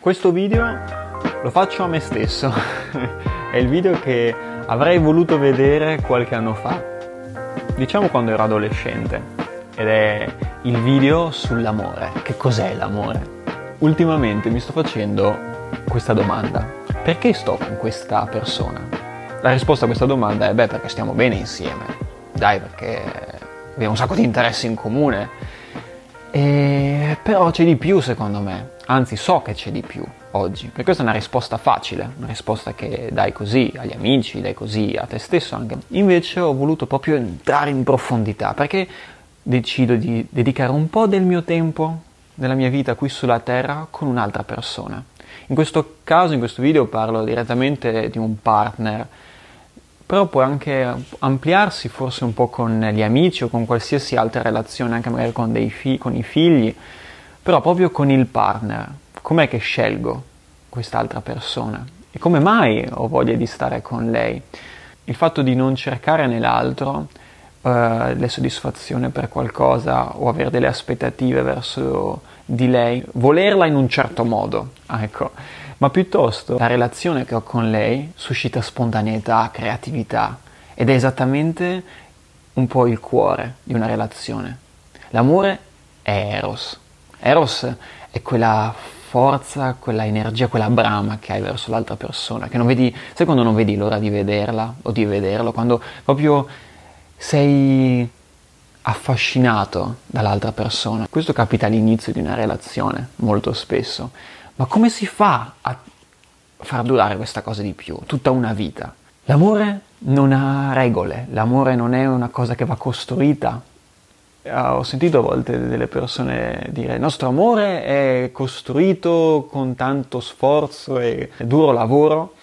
Questo video lo faccio a me stesso, è il video che avrei voluto vedere qualche anno fa, diciamo quando ero adolescente, ed è il video sull'amore. Che cos'è l'amore? Ultimamente mi sto facendo questa domanda, perché sto con questa persona? La risposta a questa domanda è beh perché stiamo bene insieme, dai perché abbiamo un sacco di interessi in comune, e però c'è di più secondo me, anzi so che c'è di più oggi, perché questa è una risposta facile, una risposta che dai così agli amici, dai così a te stesso anche. Invece ho voluto proprio entrare in profondità, perché decido di dedicare un po' del mio tempo, della mia vita qui sulla Terra con un'altra persona. In questo caso, in questo video parlo direttamente di un partner, però può anche ampliarsi forse un po' con gli amici o con qualsiasi altra relazione, anche magari con, fi- con i figli, però proprio con il partner. Com'è che scelgo quest'altra persona? E come mai ho voglia di stare con lei? Il fatto di non cercare nell'altro eh, le soddisfazioni per qualcosa o avere delle aspettative verso di lei, volerla in un certo modo, ecco ma piuttosto la relazione che ho con lei suscita spontaneità, creatività ed è esattamente un po' il cuore di una relazione. L'amore è Eros. Eros è quella forza, quella energia, quella brama che hai verso l'altra persona, che non vedi, quando non vedi l'ora di vederla o di vederlo, quando proprio sei affascinato dall'altra persona. Questo capita all'inizio di una relazione, molto spesso. Ma come si fa a far durare questa cosa di più? Tutta una vita. L'amore non ha regole, l'amore non è una cosa che va costruita. Eh, ho sentito a volte delle persone dire il nostro amore è costruito con tanto sforzo e duro lavoro.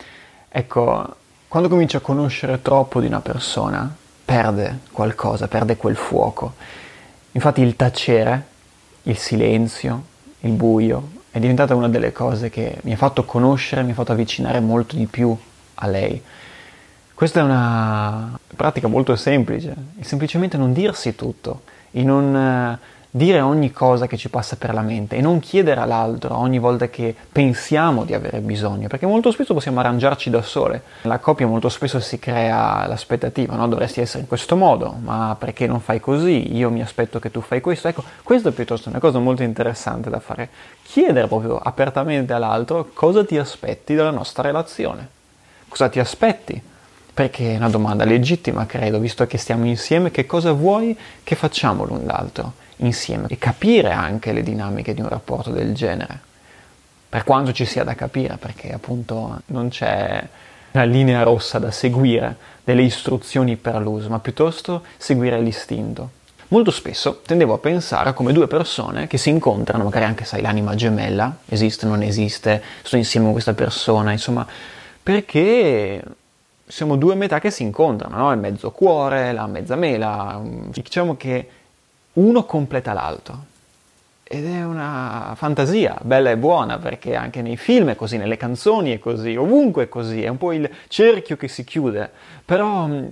Ecco, quando cominci a conoscere troppo di una persona, perde qualcosa, perde quel fuoco. Infatti il tacere, il silenzio, il buio, è diventata una delle cose che mi ha fatto conoscere, mi ha fatto avvicinare molto di più a lei. Questa è una pratica molto semplice, è semplicemente non dirsi tutto, e non eh, dire ogni cosa che ci passa per la mente e non chiedere all'altro ogni volta che pensiamo di avere bisogno, perché molto spesso possiamo arrangiarci da sole. La coppia molto spesso si crea l'aspettativa, no? dovresti essere in questo modo, ma perché non fai così? Io mi aspetto che tu fai questo. Ecco, questo è piuttosto una cosa molto interessante da fare. Chiedere proprio apertamente all'altro cosa ti aspetti dalla nostra relazione. Cosa ti aspetti? Perché è una domanda legittima, credo, visto che stiamo insieme, che cosa vuoi che facciamo l'un l'altro? insieme e capire anche le dinamiche di un rapporto del genere, per quanto ci sia da capire, perché appunto non c'è una linea rossa da seguire, delle istruzioni per l'uso, ma piuttosto seguire l'istinto. Molto spesso tendevo a pensare come due persone che si incontrano, magari anche sai l'anima gemella, esiste, non esiste, sto insieme con questa persona, insomma, perché siamo due metà che si incontrano, no? il mezzo cuore, la mezza mela, diciamo che uno completa l'altro. Ed è una fantasia bella e buona perché anche nei film è così, nelle canzoni è così, ovunque è così, è un po' il cerchio che si chiude, però mm,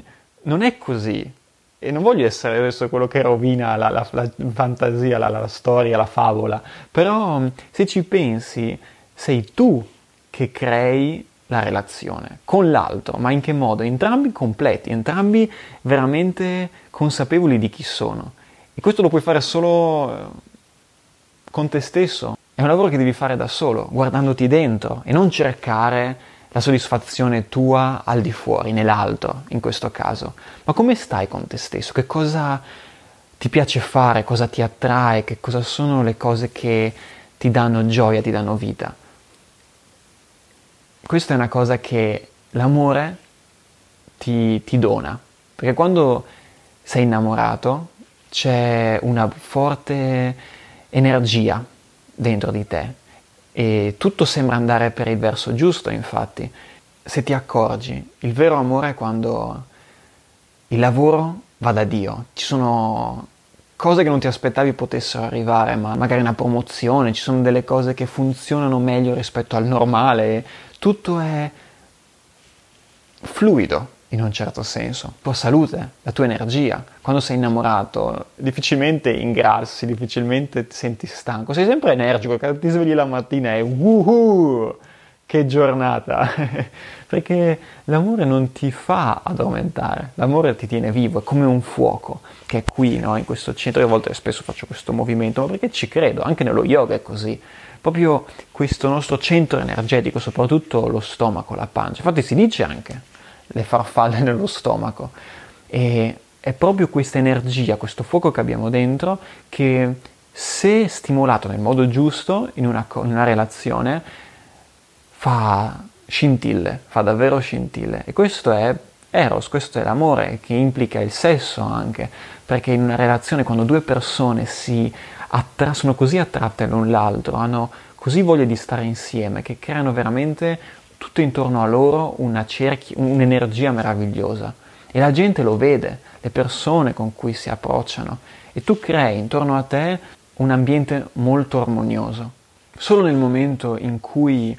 non è così. E non voglio essere adesso quello che rovina la, la, la fantasia, la, la storia, la favola, però mm, se ci pensi sei tu che crei la relazione con l'altro, ma in che modo? Entrambi completi, entrambi veramente consapevoli di chi sono. E questo lo puoi fare solo eh, con te stesso. È un lavoro che devi fare da solo, guardandoti dentro e non cercare la soddisfazione tua al di fuori, nell'altro in questo caso. Ma come stai con te stesso? Che cosa ti piace fare? Cosa ti attrae? Che cosa sono le cose che ti danno gioia, ti danno vita? Questa è una cosa che l'amore ti, ti dona. Perché quando sei innamorato, c'è una forte energia dentro di te e tutto sembra andare per il verso giusto, infatti. Se ti accorgi, il vero amore è quando il lavoro va da Dio. Ci sono cose che non ti aspettavi potessero arrivare, ma magari una promozione, ci sono delle cose che funzionano meglio rispetto al normale, tutto è fluido in un certo senso, la tua salute, la tua energia. Quando sei innamorato, difficilmente ingrassi, difficilmente ti senti stanco, sei sempre energico, quando ti svegli la mattina e woohoo! Che giornata! Perché l'amore non ti fa addormentare, l'amore ti tiene vivo, è come un fuoco che è qui, no? in questo centro. Io a volte spesso faccio questo movimento, ma perché ci credo, anche nello yoga è così. Proprio questo nostro centro energetico, soprattutto lo stomaco, la pancia. Infatti si dice anche le farfalle nello stomaco. E è proprio questa energia, questo fuoco che abbiamo dentro che se stimolato nel modo giusto in una, in una relazione fa scintille, fa davvero scintille. E questo è Eros, questo è l'amore che implica il sesso anche, perché in una relazione quando due persone attra- sono così attratte l'un l'altro, hanno così voglia di stare insieme, che creano veramente tutto intorno a loro una cerchia, un'energia meravigliosa. E la gente lo vede, le persone con cui si approcciano, e tu crei intorno a te un ambiente molto armonioso. Solo nel momento in cui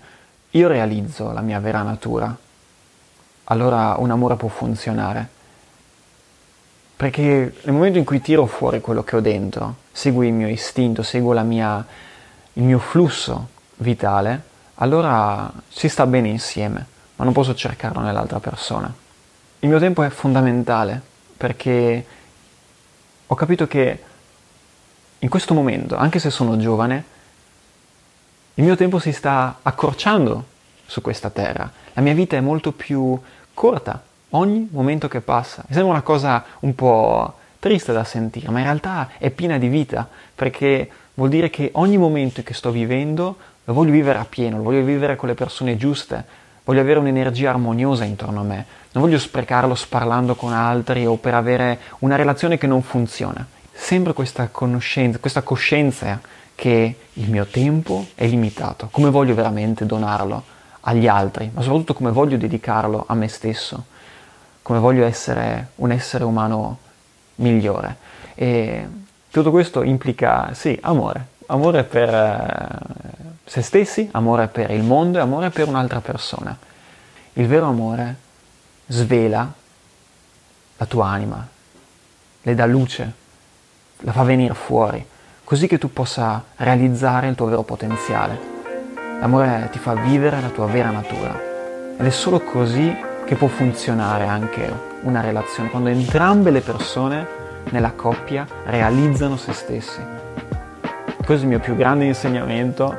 io realizzo la mia vera natura, allora un amore può funzionare. Perché nel momento in cui tiro fuori quello che ho dentro, seguo il mio istinto, seguo mia, il mio flusso vitale, allora si sta bene insieme, ma non posso cercarlo nell'altra persona. Il mio tempo è fondamentale perché ho capito che in questo momento, anche se sono giovane, il mio tempo si sta accorciando su questa terra. La mia vita è molto più corta ogni momento che passa. Mi sembra una cosa un po' triste da sentire, ma in realtà è piena di vita perché vuol dire che ogni momento che sto vivendo lo voglio vivere a pieno, lo voglio vivere con le persone giuste, voglio avere un'energia armoniosa intorno a me, non voglio sprecarlo sparlando con altri o per avere una relazione che non funziona. Sempre questa conoscenza, questa coscienza che il mio tempo è limitato, come voglio veramente donarlo agli altri, ma soprattutto come voglio dedicarlo a me stesso, come voglio essere un essere umano migliore. E tutto questo implica, sì, amore, amore per eh, se stessi, amore per il mondo e amore per un'altra persona. Il vero amore svela la tua anima, le dà luce, la fa venire fuori, così che tu possa realizzare il tuo vero potenziale. L'amore ti fa vivere la tua vera natura ed è solo così che può funzionare anche una relazione, quando entrambe le persone nella coppia realizzano se stessi. Questo è il mio più grande insegnamento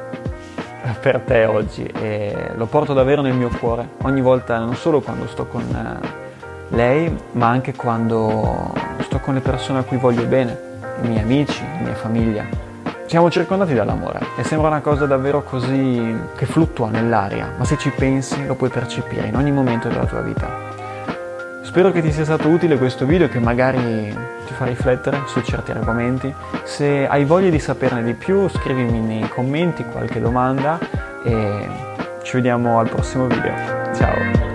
per te oggi e lo porto davvero nel mio cuore ogni volta, non solo quando sto con eh, lei, ma anche quando sto con le persone a cui voglio bene, i miei amici, la mia famiglia. Siamo circondati dall'amore e sembra una cosa davvero così che fluttua nell'aria, ma se ci pensi lo puoi percepire in ogni momento della tua vita. Spero che ti sia stato utile questo video che magari ti fa riflettere su certi argomenti. Se hai voglia di saperne di più scrivimi nei commenti qualche domanda e ci vediamo al prossimo video. Ciao!